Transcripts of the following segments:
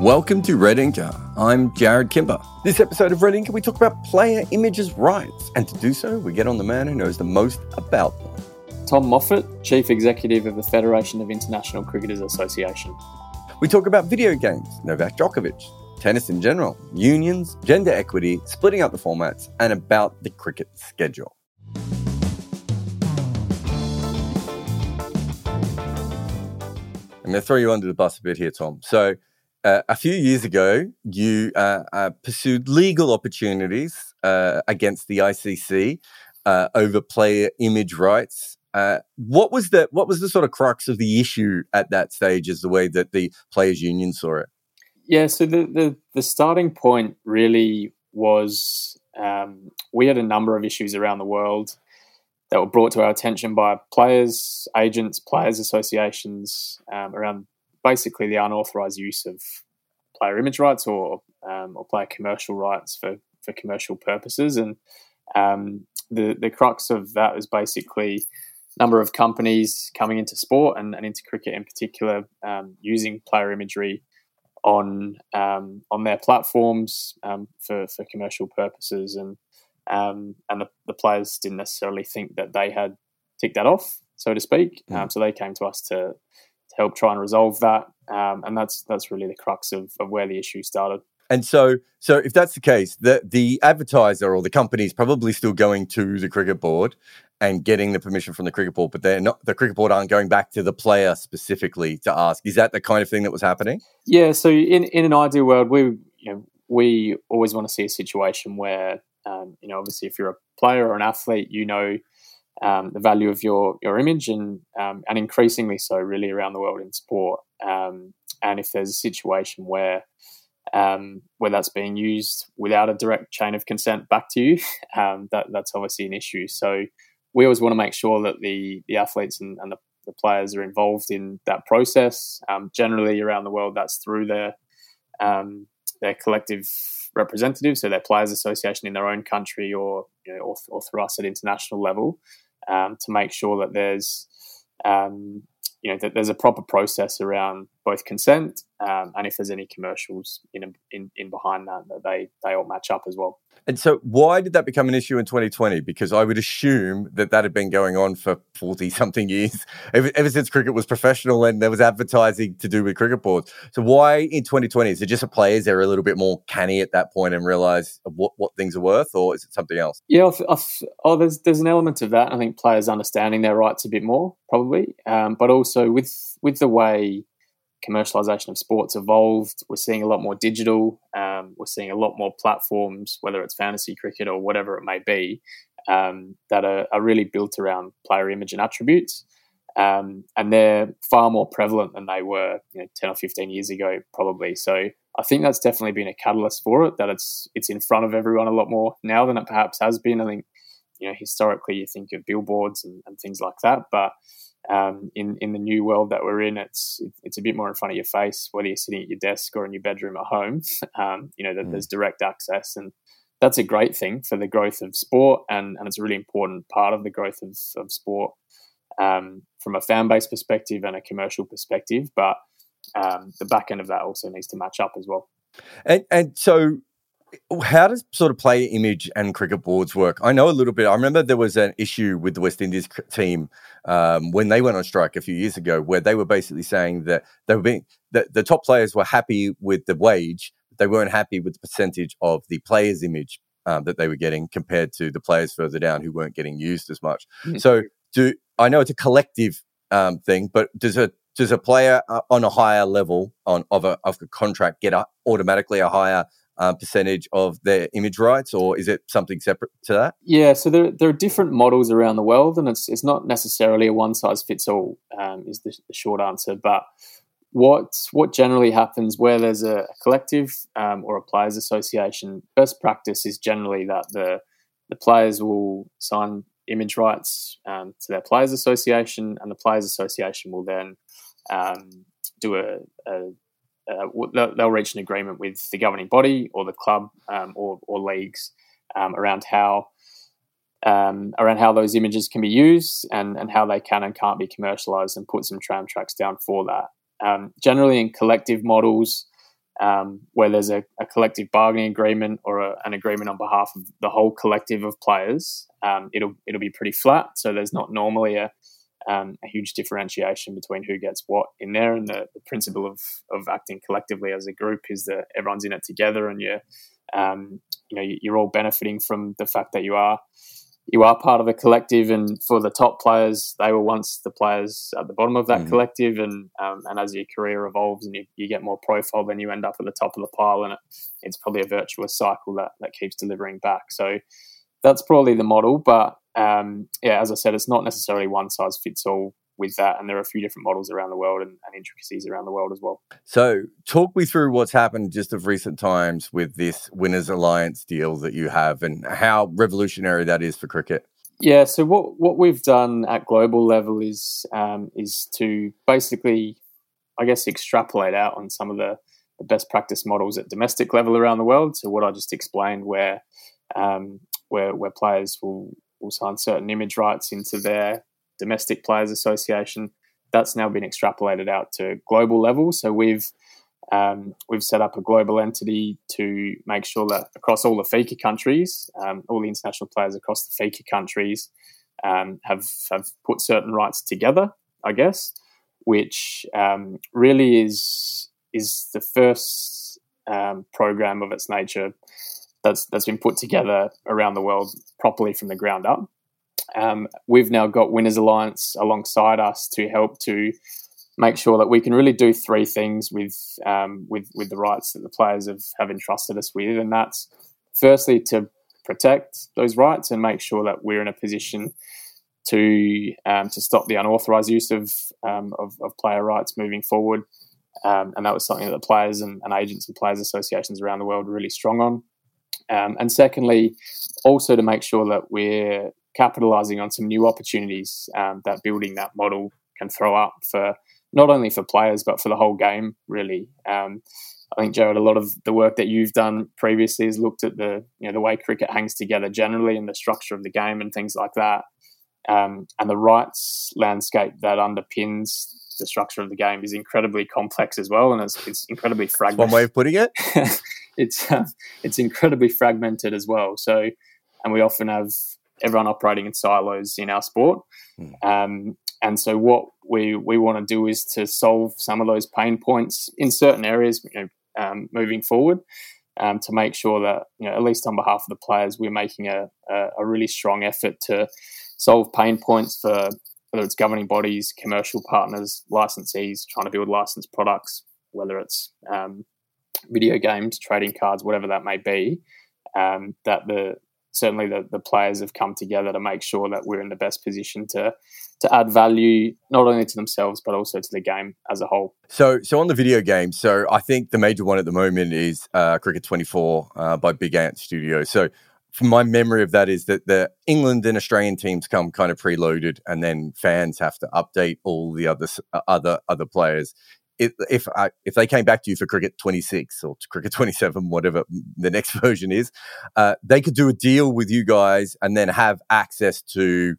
Welcome to Red Inker. I'm Jarrod Kimber. This episode of Red Inker, we talk about player images rights, and to do so, we get on the man who knows the most about them. Tom Moffat, Chief Executive of the Federation of International Cricketers Association. We talk about video games, Novak Djokovic, tennis in general, unions, gender equity, splitting up the formats, and about the cricket schedule. I'm going to throw you under the bus a bit here, Tom. So, uh, a few years ago, you uh, uh, pursued legal opportunities uh, against the ICC uh, over player image rights. Uh, what was the what was the sort of crux of the issue at that stage, is the way that the players' union saw it? Yeah, so the the, the starting point really was um, we had a number of issues around the world that were brought to our attention by players, agents, players associations um, around basically the unauthorized use of player image rights or um, or player commercial rights for, for commercial purposes. And um, the the crux of that was basically number of companies coming into sport and, and into cricket in particular um, using player imagery on um, on their platforms um, for, for commercial purposes and um, and the, the, players didn't necessarily think that they had ticked that off, so to speak. Mm. Um, so they came to us to, to help try and resolve that, um, and that's that's really the crux of, of where the issue started. And so, so if that's the case, the the advertiser or the company is probably still going to the cricket board and getting the permission from the cricket board, but they're not. The cricket board aren't going back to the player specifically to ask. Is that the kind of thing that was happening? Yeah. So in in an ideal world, we you know we always want to see a situation where um, you know, obviously, if you're a player or an athlete, you know um, the value of your your image, and um, and increasingly so, really around the world in sport. Um, and if there's a situation where um, where that's being used without a direct chain of consent back to you, um, that that's obviously an issue. So we always want to make sure that the the athletes and, and the, the, players are involved in that process. generally, around the world, that's through their their collective representatives, so their players' association in their own country or you know, or, or through us at international level, um, to make sure that there's um, you know that there's a proper process around both consent um, and if there's any commercials in, in in behind that that they they all match up as well. And so, why did that become an issue in 2020? Because I would assume that that had been going on for 40 something years, ever, ever, since cricket was professional and there was advertising to do with cricket boards. So, why in 2020? Is it just a players they're a little bit more canny at that point and realize what, what things are worth, or is it something else? Yeah, I've, I've, oh, there's there's an element of that. I think players understanding their rights a bit more, probably, um, but also with with the way commercialization of sports evolved. We're seeing a lot more digital. Um, we're seeing a lot more platforms, whether it's fantasy cricket or whatever it may be, um, that are, are, really built around player image and attributes. Um, and they're far more prevalent than they were you know, 10 or 15 years ago, probably. So I think that's definitely been a catalyst for it, that it's it's in front of everyone a lot more now than it perhaps has been. I think, you know, historically you think of billboards and, and things like that, but um, in in the new world that we're in, it's it's a bit more in front of your face, whether you're sitting at your desk or in your bedroom at home. Um, you know that mm. there's direct access, and that's a great thing for the growth of sport, and and it's a really important part of the growth of, of sport um, from a fan base perspective and a commercial perspective. But um, the back end of that also needs to match up as well. And and so how does sort of player image and cricket boards work? I know a little bit. I remember there was an issue with the West Indies team um, when they went on strike a few years ago, where they were basically saying that they were being that the top players were happy with the wage, they weren't happy with the percentage of the players' image um, that they were getting compared to the players further down who weren't getting used as much. Mm-hmm. So, do I know it's a collective um, thing, but does a does a player uh, on a higher level on of a of a contract get a, automatically a higher uh, percentage of their image rights, or is it something separate to that? Yeah, so there, there are different models around the world, and it's, it's not necessarily a one size fits all, um, is the, the, short answer. But what what generally happens where there's a, collective um, or a players association, best practice is generally that the the players will sign image rights um, to their players association, and the players association will then um, do a, a uh, they'll reach an agreement with the governing body or the club um, or, or, leagues um, around how um, around how those images can be used and, and how they can and can't be commercialized and put some tram tracks down for that. Um, generally, in collective models, um, where there's a, a, collective bargaining agreement or a, an agreement on behalf of the whole collective of players, um, it'll it'll be pretty flat. So there's not normally a, um, a huge differentiation between who gets what in there. And the, the, principle of of acting collectively as a group is that everyone's in it together, and you're um, you know you're all benefiting from the fact that you are you are part of a collective, and for the top players, they were once the players at the bottom of that mm-hmm. collective, and um, and as your career evolves and you, you, get more profile, then you end up at the top of the pile, and it, it's probably a virtuous cycle that that keeps delivering back. So that's probably the model, but um, yeah, as I said, it's not necessarily one size fits all with that. And there are a few different models around the world and, and, intricacies around the world as well. So, talk me through what's happened just of recent times with this Winners Alliance deal that you have and how revolutionary that is for cricket. Yeah, so what, what we've done at global level is um, is to basically, I guess, extrapolate out on some of the, the, best practice models at domestic level around the world. So what I just explained, where um, where where players will will sign certain image rights into their domestic players association. That's now been extrapolated out to global level. So we've um, we've set up a global entity to make sure that across all the FICA countries, um, all the international players across the FICA countries um, have have put certain rights together. I guess, which um, really is is the first um, program of its nature that's that's been put together around the world properly from the ground up. Um, we've now got Winners Alliance alongside us to help to make sure that we can really do three things with um, with with the rights that the players have, have entrusted us with, and that's firstly to protect those rights and make sure that we're in a position to um, to stop the unauthorized use of, um, of, of player rights moving forward. Um, and that was something that the players and, and, agents and players associations around the world were really strong on. Um, and secondly, also to make sure that we're capitalizing on some new opportunities um, that building that model can throw up for not only for players but for the whole game. Really, um, I think Jarrod, a lot of the work that you've done previously has looked at the you know the way cricket hangs together generally and the structure of the game and things like that, um, and the rights landscape that underpins the structure of the game is incredibly complex as well, and it's, it's incredibly fragmented. one way of putting it. it's uh, it's incredibly fragmented as well. So, and we often have everyone operating in silos in our sport. Mm. Um, and so, what we we want to do is to solve some of those pain points in certain areas, you know, um, moving forward, um, to make sure that you know, at least on behalf of the players, we're making a, a, a really strong effort to solve pain points for whether it's governing bodies, commercial partners, licensees trying to build licensed products, whether it's um, video games, trading cards, whatever that may be. Um, that the certainly the, the players have come together to make sure that we're in the best position to to add value not only to themselves but also to the game as a whole. So, so on the video game, so I think the major one at the moment is uh, Cricket 24 uh, by Big Ant Studio. So, from my memory of that is that the England and Australian teams come kind of preloaded, and then fans have to update all the other uh, other other players if if, I, if they came back to you for cricket 26 or cricket 27 whatever the next version is uh, they could do a deal with you guys and then have access to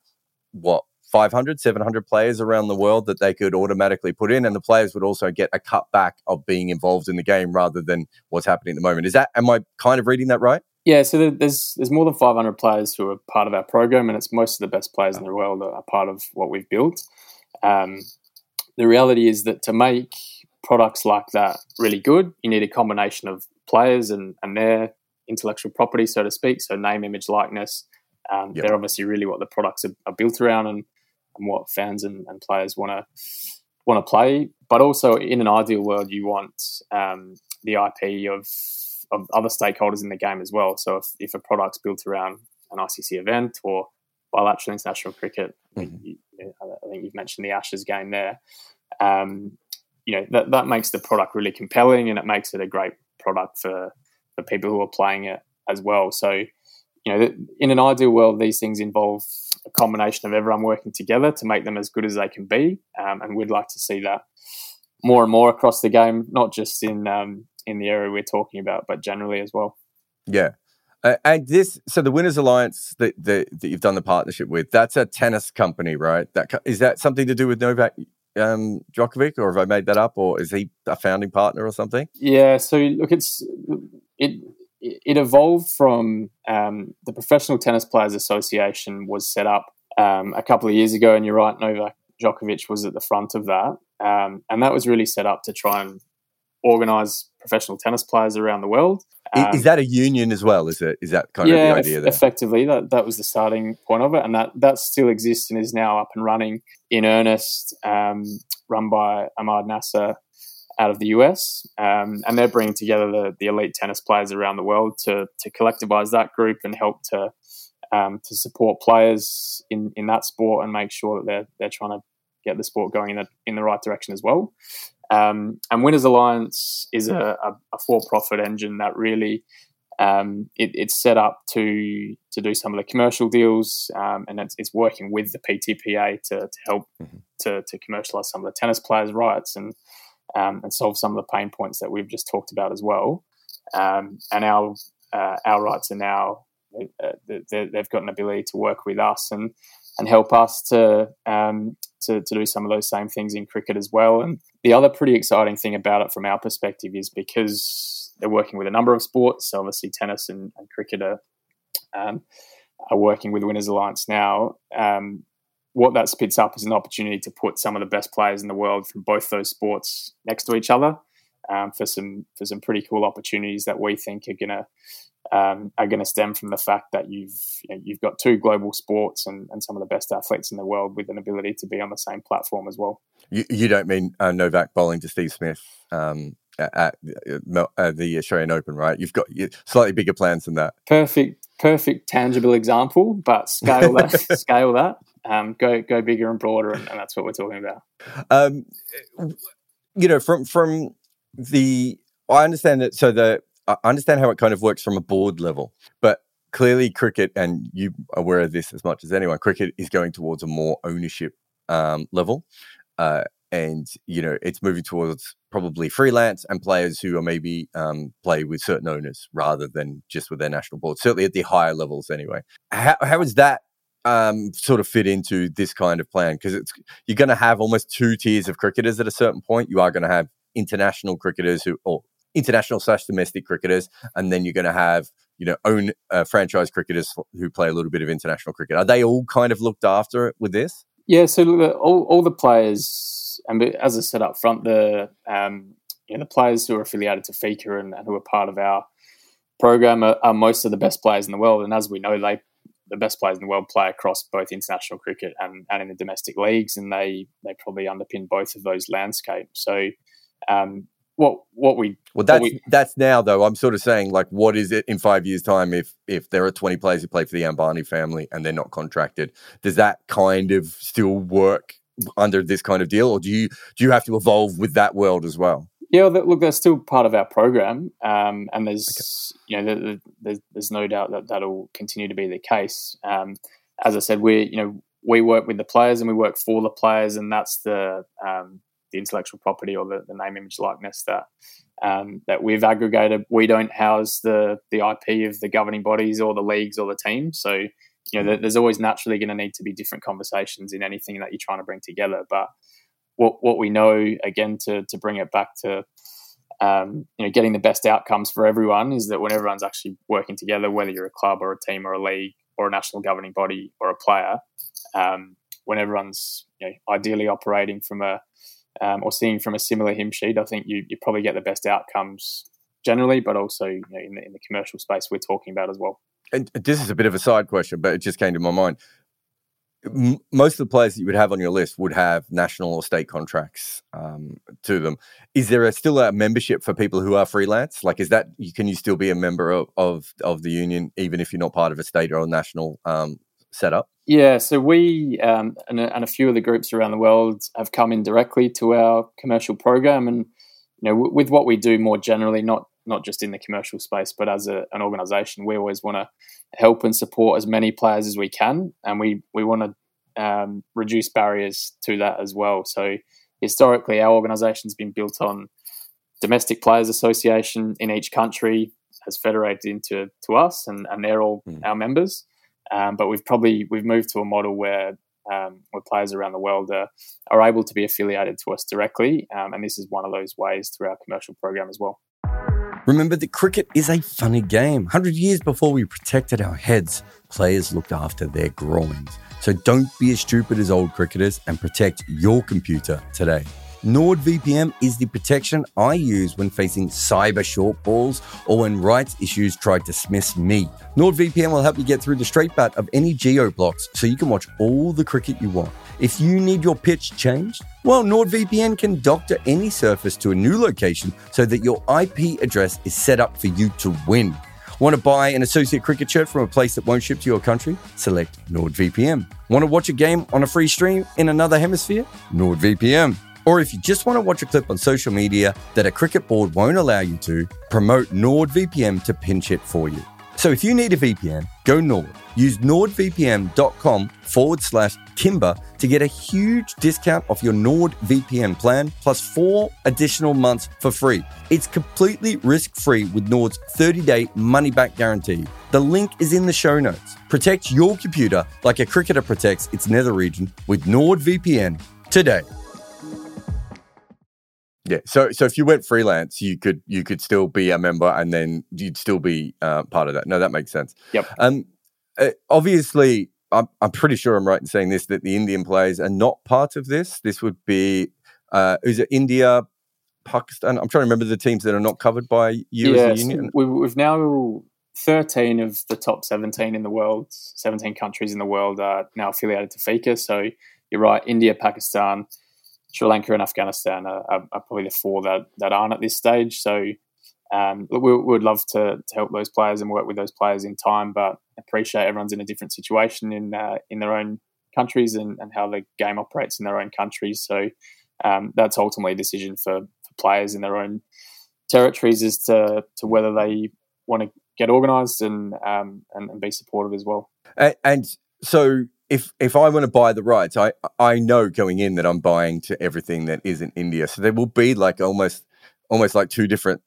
what 500 700 players around the world that they could automatically put in and the players would also get a cutback of being involved in the game rather than what's happening at the moment. Is that am i kind of reading that right? Yeah, so there's there's more than 500 players who are part of our program, and it's most of the best players in the world that are part of what we've built. Um, the reality is that to make products like that really good, you need a combination of players and, and their intellectual property, so to speak. So name, image, likeness. Um, yep. They're obviously really what the products are, are built around and, and what fans and, and players want to want to play. But also, in an ideal world, you want um, the IP of of other stakeholders in the game as well. So if, if a product's built around an ICC event or bilateral international cricket, mm-hmm. you, I think you've mentioned the Ashes game there. Um, you know that that makes the product really compelling, and it makes it a great product for for people who are playing it as well. So, you know, in an ideal world, these things involve a combination of everyone working together to make them as good as they can be, um, and we'd like to see that more and more across the game, not just in um, in the area we're talking about, but generally as well. Yeah. Uh, and this, so the Winners Alliance that, that, that you've done the partnership with, that's a tennis company, right? That is that something to do with Novak um, Djokovic, or have I made that up, or is he a founding partner or something? Yeah. So look, it's it it evolved from um, the Professional Tennis Players Association was set up um, a couple of years ago, and you're right, Novak Djokovic was at the front of that, um, and that was really set up to try and organise professional tennis players around the world. Um, is that a union as well? Is it? Is that kind yeah, of the idea? There? effectively, that that was the starting point of it, and that that still exists and is now up and running in earnest, um, run by Ahmad Nassar out of the US, um, and they're bringing together the, the elite tennis players around the world to to collectivize that group and help to um, to support players in, in that sport and make sure that they're they're trying to get the sport going in the in the right direction as well. Um, and Winners Alliance is a, a, a for-profit engine that really um, it, it's set up to to do some of the commercial deals, um, and it's, it's, working with the PTPA to, to help mm-hmm. to, to commercialize some of the tennis players' rights and um, and solve some of the pain points that we've just talked about as well. Um, and our uh, our rights are now uh, they've got an ability to work with us and and help us to um, to, to do some of those same things in cricket as well. And the other pretty exciting thing about it from our perspective is because they're working with a number of sports, so obviously tennis and, and cricket are, um, are working with Winners Alliance now. Um, what that spits up is an opportunity to put some of the best players in the world from both those sports next to each other um, for some for some pretty cool opportunities that we think are going to um, are going to stem from the fact that you've you know, you've got two global sports and, and some of the best athletes in the world with an ability to be on the same platform as well. You, you don't mean uh, Novak bowling to Steve Smith um, at, at, the Australian Open, right? You've got slightly bigger plans than that. Perfect, perfect, tangible example, but scale that, scale that, um, go go bigger and broader, and, and, that's what we're talking about. Um, you know, from from the I understand that. So the I understand how it kind of works from a board level, but clearly cricket, and you are aware of this as much as anyone, cricket is going towards a more ownership um, level. Uh, and, you know, it's moving towards probably freelance and players who are maybe um, play with certain owners rather than just with their national board, certainly at the higher levels anyway. How, how is that um, sort of fit into this kind of plan? Because it's you're going to have almost two tiers of cricketers at a certain point. You are going to have international cricketers who, or international slash domestic cricketers, and then you're going to have you know own uh, franchise cricketers who play a little bit of international cricket. Are they all kind of looked after with this? Yeah, so all all the players, and as I said up front, the um, you know, the players who are affiliated to FICA and, and who are part of our program are, are, most of the best players in the world, and as we know, they the best players in the world play across both international cricket and, and in the domestic leagues, and they they probably underpin both of those landscapes. So um, what what we well that's we, that's now though. I'm sort of saying like, what is it in five years' time if if there are 20 players who play for the Ambani family and they're not contracted? Does that kind of still work under this kind of deal, or do you do you have to evolve with that world as well? Yeah, well, look, that's still part of our program, um, and there's okay. you know there's, there's no doubt that that'll continue to be the case. Um, as I said, we you know we work with the players and we work for the players, and that's the um, the intellectual property or the, the name, image, likeness that um, that we've aggregated. We don't house the the IP of the governing bodies or the leagues or the teams. So you know, there's always naturally going to need to be different conversations in anything that you're trying to bring together. But what what we know, again, to to bring it back to um, you know, getting the best outcomes for everyone is that when everyone's actually working together, whether you're a club or a team or a league or a national governing body or a player, um, when everyone's you know, ideally operating from a um, or seeing from a similar hymn sheet, I think you, you probably get the best outcomes generally, but also you know, in, the, in the commercial space we're talking about as well. And this is a bit of a side question, but it just came to my mind. Most of the players that you would have on your list would have national or state contracts um, to them. Is there a, still a membership for people who are freelance? Like, is that can you still be a member of of, of the union even if you're not part of a state or a national um, setup? Yeah, so we um, and, a, and, a, few of the groups around the world have come in directly to our commercial program, and you know, w- with what we do more generally, not not just in the commercial space, but as a, an organisation, we always want to help and support as many players as we can, and we we want to um, reduce barriers to that as well. So historically, our organisation's been built on domestic players association in each country has federated into to us, and, and they're all mm. our members. Um, but we've probably we've moved to a model where um, where players around the world are, are able to be affiliated to us directly. Um, and this is one of those ways through our commercial program as well. Remember that cricket is a funny game. 100 years before we protected our heads, players looked after their groins. So don't be as stupid as old cricketers and protect your computer today. NordVPN is the protection I use when facing cyber shortfalls or when rights issues try to dismiss me. NordVPN will help you get through the straight bat of any geo blocks so you can watch all the cricket you want. If you need your pitch changed, well, NordVPN can doctor any surface to a new location so that your IP address is set up for you to win. Want to buy an associate cricket shirt from a place that won't ship to your country? Select NordVPN. Want to watch a game on a free stream in another hemisphere? NordVPN. Or if you just want to watch a clip on social media that a cricket board won't allow you to, promote NordVPN to pinch it for you. So if you need a VPN, go Nord. Use nordvpn.com forward slash Kimber to get a huge discount off your NordVPN plan plus four additional months for free. It's completely risk free with Nord's 30 day money back guarantee. The link is in the show notes. Protect your computer like a cricketer protects its nether region with NordVPN today. Yeah. So so if you went freelance, you could you could still be a member, and then you'd still be uh, part of that. No, that makes sense. Yep. Um, uh, obviously, I'm I'm pretty sure I'm right in saying this that the Indian players are not part of this. This would be uh, is it India, Pakistan? I'm trying to remember the teams that are not covered by you yes, as a union. we- We've now 13 of the top 17 in the world, 17 countries in the world are now affiliated to FICA. So you're right, India, Pakistan, Sri Lanka, and Afghanistan are, are, are probably the four that, that aren't at this stage. So um, we, we would love to, to help those players and work with those players in time, but appreciate everyone's in a different situation in uh, in their own countries and, and how the game operates in their own countries. So um, that's ultimately a decision for, for players in their own territories as to, to whether they want to get organised and, um, and and be supportive as well. A- and so if if I want to buy the rights, I I know going in that I'm buying to everything that isn't India. So there will be like almost almost like two different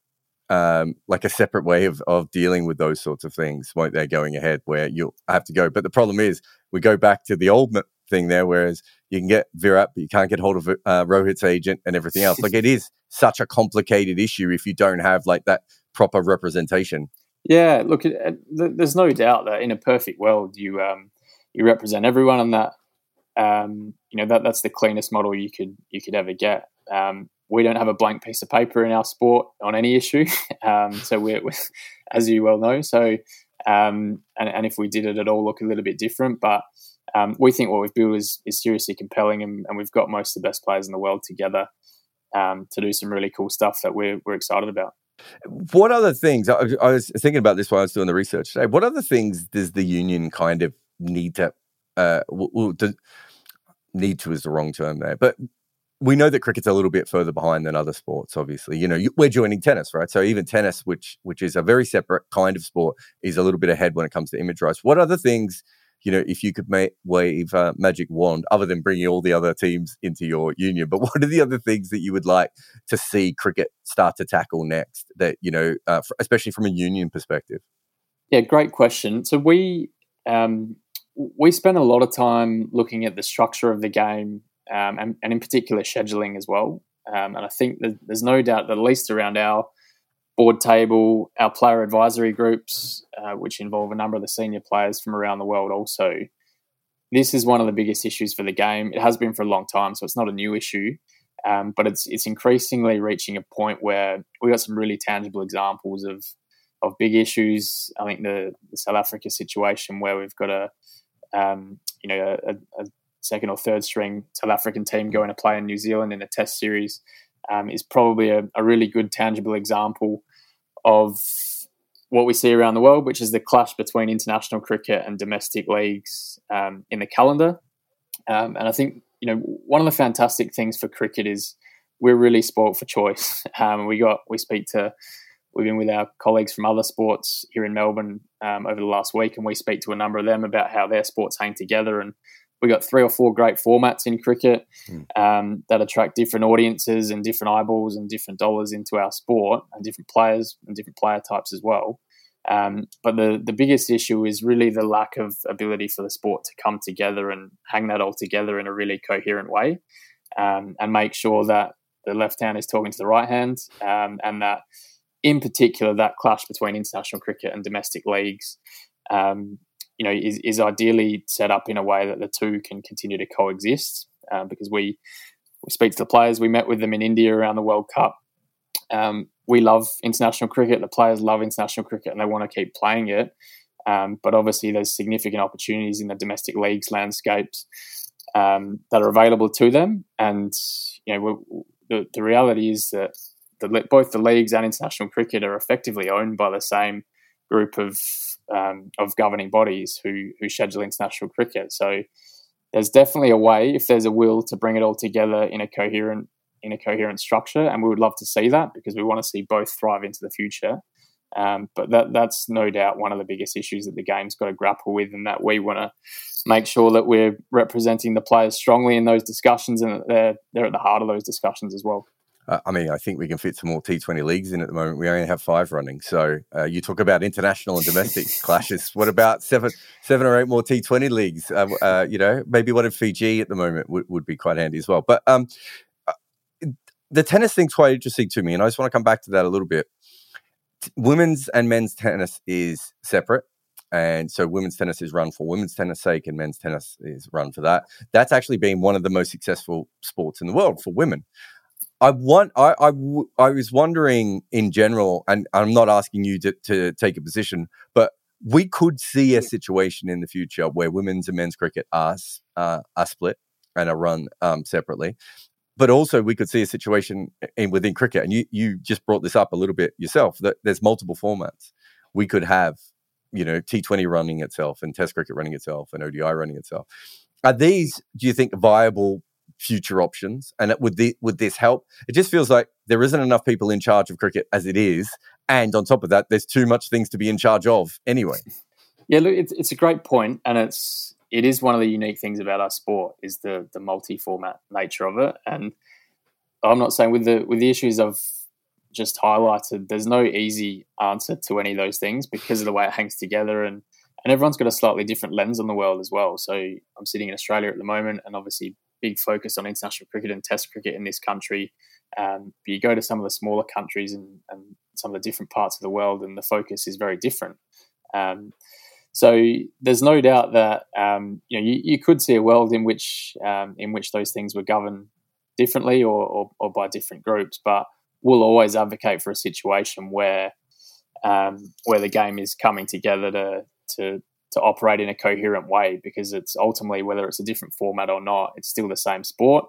um like a separate way of of dealing with those sorts of things won't they going ahead where you'll have to go. But the problem is we go back to the old thing there whereas you can get virat but you can't get hold of uh, rohit's agent and everything else. Like it is such a complicated issue if you don't have like that proper representation. Yeah, look, there's no doubt that in a perfect world, you um, you represent everyone, on that um, you know that that's the cleanest model you could you could ever get. Um, we don't have a blank piece of paper in our sport on any issue, um, so we're, we're, as you well know. So, um, and, and if we did it it all look a little bit different, but. Um, we think what we've built is, is seriously compelling, and, and we've got most of the best players in the world together um, to do some really cool stuff that we're, we're excited about. what other things I, I was thinking about this while I was doing the research today what other things does the union kind of need to uh w- w- does, need to is the wrong term there but we know that cricket's a little bit further behind than other sports obviously. You know you, we're joining tennis right? So even tennis which which is a very separate kind of sport is a little bit ahead when it comes to image rights. What other things you know if you could ma- wave a magic wand other than bringing all the other teams into your union but what are the other things that you would like to see cricket start to tackle next that you know uh, f- especially from a union perspective? Yeah, great question. So we um, we spend a lot of time looking at the structure of the game, um, and, and in particular scheduling as well. Um, and I think there's no doubt that at least around our board table, our player advisory groups, uh, which involve a number of the senior players from around the world, also. This is one of the biggest issues for the game. It has been for a long time, so it's not a new issue. Um, but it's it's increasingly reaching a point where we got some really tangible examples of of big issues. I think the, the South Africa situation where we've got a um, you know a, a, second or third string South African team going to play in New Zealand in a Test series um, is probably a, a really good tangible example of what we see around the world, which is the clash between international cricket and domestic leagues um, in the calendar. Um, and I think you know one of the fantastic things for cricket is we're really spoilt for choice. Um, we got we speak to we've been with our colleagues from other sports here in Melbourne um, over the last week, and we speak to a number of them about how their sports hang together. And we've got three or four great formats in cricket Mm. um, that attract different audiences and different eyeballs and different dollars into our sport, and different players and different player types as well. Um, but the, the biggest issue is really the lack of ability for the sport to come together and hang that all together in a really coherent way um, and make sure that the left hand is talking to the right hand um, and that in particular that clash between international cricket and domestic leagues um, you know is, is ideally set up in a way that the two can continue to coexist uh, because we we speak to the players we met with them in India around the World Cup um, we love international cricket. The players love international cricket, and they want to keep playing it. Um, but obviously, there's significant opportunities in the domestic leagues landscapes um, that are available to them. And you know, the, the reality is that the, both the leagues and international cricket are effectively owned by the same group of um, of governing bodies who who schedule international cricket. So there's definitely a way, if there's a will, to bring it all together in a coherent in a coherent structure, and we would love to see that because we want to see both thrive into the future. Um, but that that's no doubt one of the biggest issues that the game's got to grapple with, and that we want to make sure that we're representing the players strongly in those discussions, and that they're they're at the heart of those discussions as well. Uh, I mean, I think we can fit some more T20 leagues in at the moment. We only have five running. So uh, you talk about international and domestic clashes. What about seven, seven or eight more T20 leagues? Uh, uh, you know, maybe one in Fiji at the moment would, would be quite handy as well. But um, the tennis thing's quite interesting to me, and I just want to come back to that a little bit. Women's and men's tennis is separate. And so women's tennis is run for women's tennis sake and men's tennis is run for that. That's actually been one of the most successful sports in the world for women. I want I, I, I was wondering in general, and I'm not asking you to, to take a position, but we could see a situation in the future where women's and men's cricket are uh, are split and are run um, separately but also we could see a situation in within cricket, and you you just brought this up a little bit yourself that there's multiple formats. We could have, you know, T20 running itself and Test cricket running itself and ODI running itself. Are these, do you think, viable future options? And it, would the, would this help? It just feels like there isn't enough people in charge of cricket as it is, and on top of that, there's too much things to be in charge of anyway. Yeah, look, it's it's a great point, and it's it is one of the unique things about our sport is the the multi format nature of it. And I'm not saying with the with the issues I've just highlighted, there's no easy answer to any of those things because of the way it hangs together and and everyone's got a slightly different lens on the world as well. So I'm sitting in Australia at the moment, and obviously big focus on international cricket and Test cricket in this country. Um, but you go to some of the smaller countries and, and, some of the different parts of the world, and the focus is very different. Um, so there's no doubt that um, you know you, you, could see a world in which um, in which those things were governed differently or, or, or, by different groups, but we'll always advocate for a situation where um, where the game is coming together to to to operate in a coherent way because it's ultimately whether it's a different format or not, it's still the same sport.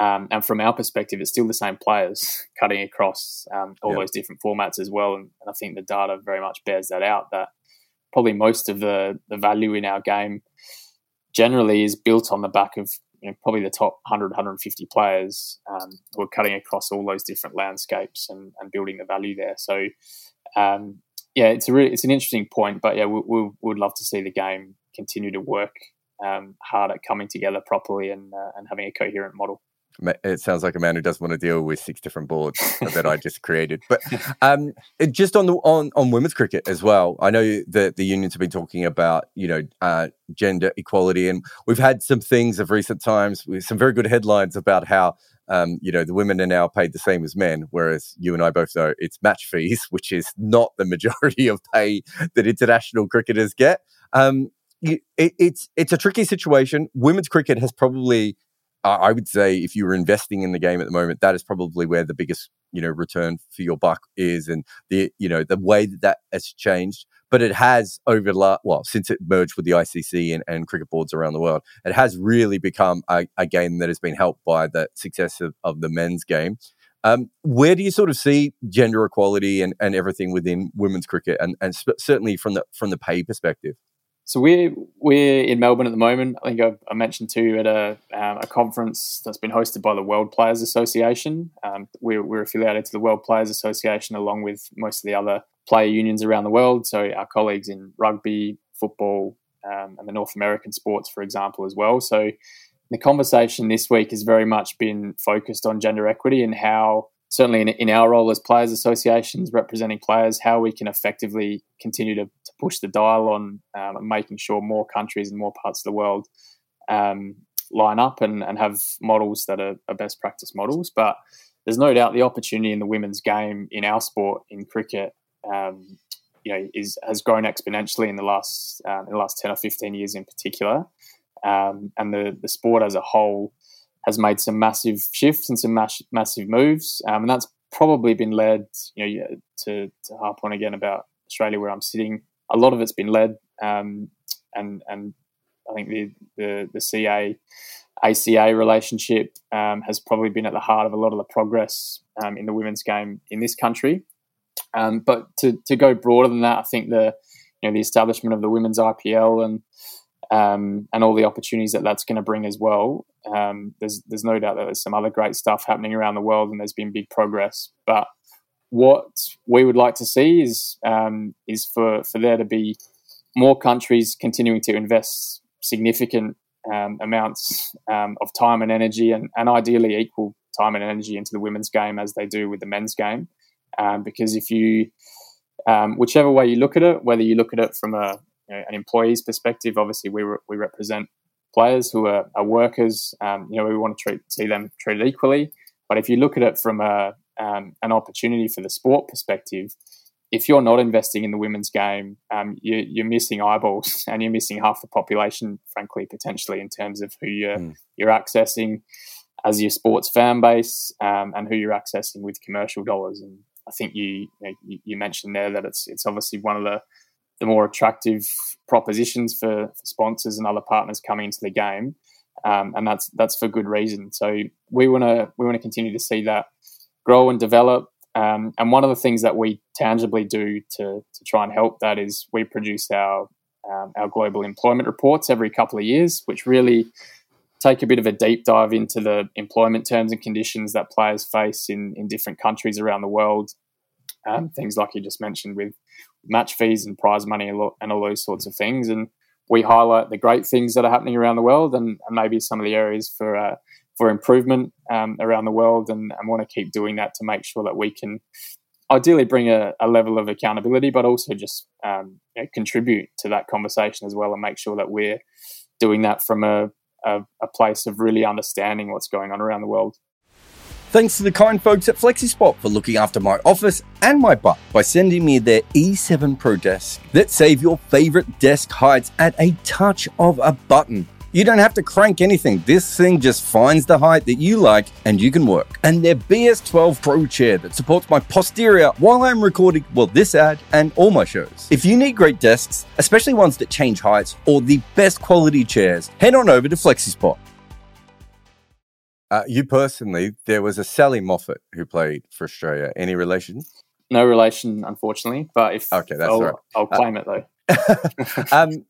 Um, and from our perspective, it's still the same players cutting across um, all yep. those different formats as well. And, and, I think the data very much bears that out that probably most of the the value in our game generally is built on the back of you know, probably the top 100 150 players um, who are cutting across all those different landscapes and, and building the value there so um, yeah it's a really it's an interesting point but yeah we, we would love to see the game continue to work um, hard at coming together properly and uh, and having a coherent model it sounds like a man who doesn't want to deal with six different boards that I just created. But um, just on the on, on women's cricket as well, I know that the unions have been talking about you know uh, gender equality, and we've had some things of recent times with some very good headlines about how um, you know the women are now paid the same as men, whereas you and I both know it's match fees, which is not the majority of pay that international cricketers get. Um, it, it's it's a tricky situation. Women's cricket has probably I would say if you were investing in the game at the moment, that is probably where the biggest you know return for your buck is, and the you know the way that that has changed. But it has over well since it merged with the ICC and, and cricket boards around the world, it has really become a, a game that has been helped by the success of, of the men's game. Um, where do you sort of see gender equality and, and everything within women's cricket, and, and sp- certainly from the from the pay perspective? So we're we're in Melbourne at the moment. I think I, I mentioned to you at a um, a conference that's been hosted by the World Players Association. Um, we're, we're affiliated to the World Players Association along with most of the other player unions around the world. So our colleagues in rugby, football, um, and the North American sports, for example, as well. So the conversation this week has very much been focused on gender equity and how certainly in, in our role as players associations representing players, how we can effectively continue to push the dial on um, making sure more countries and more parts of the world um, line up and, and have models that are, are, best practice models. But there's no doubt the opportunity in the women's game in our sport in cricket, um, you know, is has grown exponentially in the last um, in the last ten or fifteen years in particular, um, and the the sport as a whole has made some massive shifts and some mass, massive moves, um, and that's probably been led, you know, to to harp on again about Australia where I'm sitting. A lot of it's been led, um, and and I think the the, the CA ACA relationship um, has probably been at the heart of a lot of the progress um, in the women's game in this country. Um, but to, to go broader than that, I think the you know the establishment of the women's IPL and um, and all the opportunities that that's going to bring as well. Um, there's there's no doubt that there's some other great stuff happening around the world, and there's been big progress. But what we would like to see is um, is for for there to be more countries continuing to invest significant um, amounts um, of time and energy, and, and ideally equal time and energy into the women's game as they do with the men's game. Um, because if you, um, whichever way you look at it, whether you look at it from a you know, an employee's perspective, obviously we re- we represent players who are, are workers. Um, you know, we want to treat see them treated equally. But if you look at it from a um, an opportunity for the sport perspective, if you're not investing in the women's game, um, you, are missing eyeballs and you're missing half the population, frankly, potentially in terms of who you're mm. you're accessing as your sports fan base um, and who you're accessing with commercial dollars. And I think you, you, you mentioned there that it's it's obviously one of the the more attractive propositions for, for sponsors and other partners coming into the game, um, and that's that's for good reason. So we want to we want to continue to see that grow and develop. Um, and one of the things that we tangibly do to, to try and help that is we produce our um, our global employment reports every couple of years, which really take a bit of a deep dive into the employment terms and conditions that players face in, in different countries around the world. Um, things like you just mentioned with match fees and prize money and all those sorts of things. And we highlight the great things that are happening around the world and, and maybe some of the areas for uh, for improvement um, around the world and, and want to keep doing that to make sure that we can ideally bring a, a level of accountability, but also just um, you know, contribute to that conversation as well and make sure that we're doing that from a, a, a place of really understanding what's going on around the world. Thanks to the kind folks at FlexiSpot for looking after my office and my butt by sending me their E7 Pro desk that save your favorite desk heights at a touch of a button. You don't have to crank anything. This thing just finds the height that you like and you can work. And their BS12 Pro chair that supports my posterior while I'm recording, well, this ad and all my shows. If you need great desks, especially ones that change heights or the best quality chairs, head on over to FlexiSpot. Uh, you personally, there was a Sally Moffat who played for Australia. Any relation? No relation, unfortunately. But if okay, that's I'll, right. I'll claim uh, it though. um,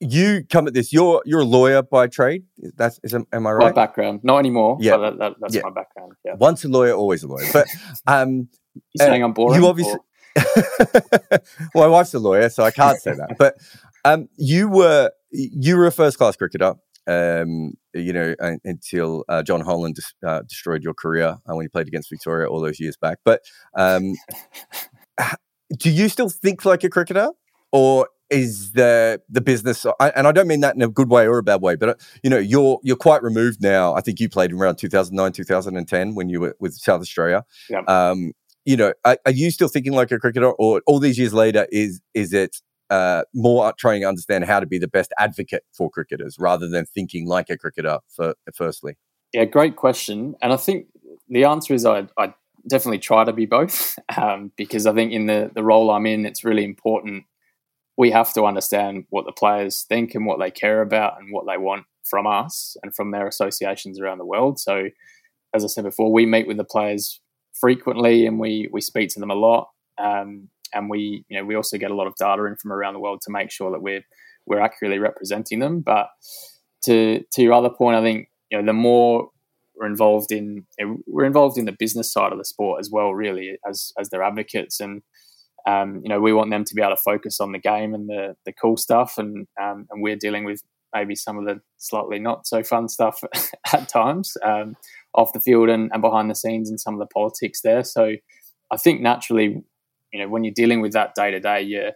you come at this. You're you're a lawyer by trade. That's is am I right? My background, not anymore. Yeah, that, that, that's yeah. my background. Yeah. Once a lawyer, always a lawyer. But um, you saying I'm boring? You obviously. well, my wife's a lawyer, so I can't say that. But um, you were you were a first class cricketer. Um, you know, until uh, Jon Holland uh, destroyed your career uh, when you played against Victoria all those years back. But um, do you still think like a cricketer, or is the the business and I don't mean that in a good way or a bad way but uh, you know you're you're quite removed now. I think you played around 2009 2010 when you were with South Australia. Yeah. um you know are, are, you still thinking like a cricketer or all these years later is is it uh, more trying to understand how to be the best advocate for cricketers rather than thinking like a cricketer for firstly? Yeah great question. And I think the answer is I, I definitely try to be both. Um, because I think in the the role I'm in it's really important we have to understand what the players think and what they care about and what they want from us and from their associations around the world. So, as I said before, we meet with the players frequently and we we speak to them a lot. Um, and we you know we also get a lot of data in from around the world to make sure that we're we're accurately representing them. But to to your other point, I think you know the more we're involved in we're involved in the business side of the sport as well, really as as their advocates and um, you know, we want them to be able to focus on the game and the, the cool stuff, and um, and we're dealing with maybe some of the slightly not so fun stuff at times um, off the field and, and behind the scenes and some of the politics there. So I think naturally, you know, when you're dealing with that day to day, you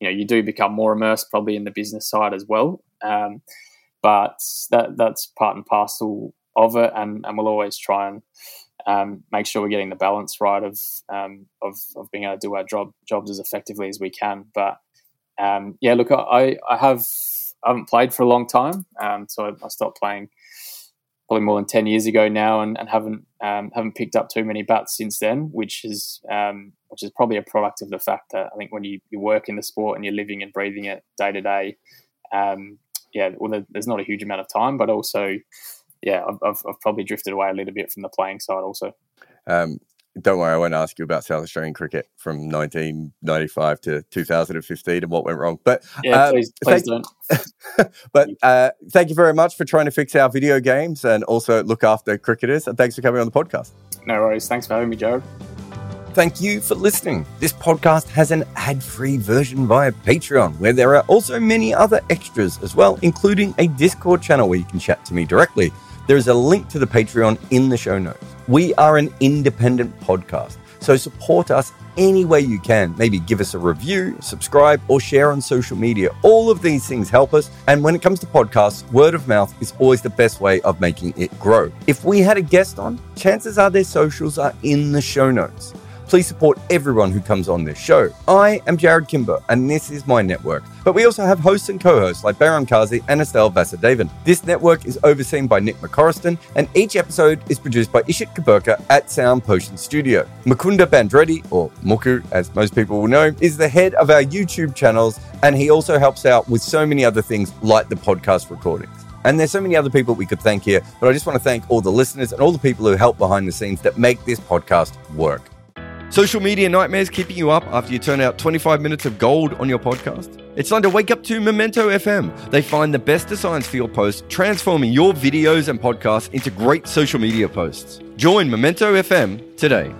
you know you do become more immersed probably in the business side as well. Um, but that that's part and parcel of it, and, and we'll always try and um, make sure we're getting the balance right of, um, of of being able to do our job jobs as effectively as we can. But um, yeah, look, I I have I haven't played for a long time, um, so I, stopped playing probably more than ten years ago now, and, and haven't um, haven't picked up too many bats since then, which is um, which is probably a product of the fact that I think when you, you work in the sport and you're living and breathing it day to day, yeah, well, there's not a huge amount of time, but also yeah, I've, I've, probably drifted away a little bit from the playing side also. Um, don't worry, I won't ask you about South Australian cricket from 1995 to 2015 and what went wrong. But yeah, uh, please, please thank, don't. but uh, thank you very much for trying to fix our video games and also look after cricketers. And thanks for coming on the podcast. No worries. Thanks for having me, Jarrod. Thank you for listening. This podcast has an ad free version via Patreon, where there are also many other extras as well, including a Discord channel where you can chat to me directly. There is a link to the Patreon in the show notes. We are an independent podcast, so support us any way you can. Maybe give us a review, subscribe, or share on social media. All of these things help us. And when it comes to podcasts, word of mouth is always the best way of making it grow. If we had a guest on, chances are their socials are in the show notes. Please support everyone who comes on this show. I am Jarrod Kimber, and this is my network. But we also have hosts and co-hosts like Baron Kazi and Estelle Vasudevan. This network is overseen by Nick McCorriston, and each episode is produced by Ishit Kuberkar at Sound Potion Studio. Mukunda Bandreddi, or Muku as most people will know, is the head of our YouTube channels, and he also helps out with so many other things like the podcast recordings. And there's so many other people we could thank here, but I just want to thank all the listeners and all the people who help behind the scenes that make this podcast work. Social media nightmares keeping you up after you turn out 25 minutes of gold on your podcast? It's time to wake up to Memento FM. They find the best designs for your posts, transforming your videos and podcasts into great social media posts. Join Memento FM today.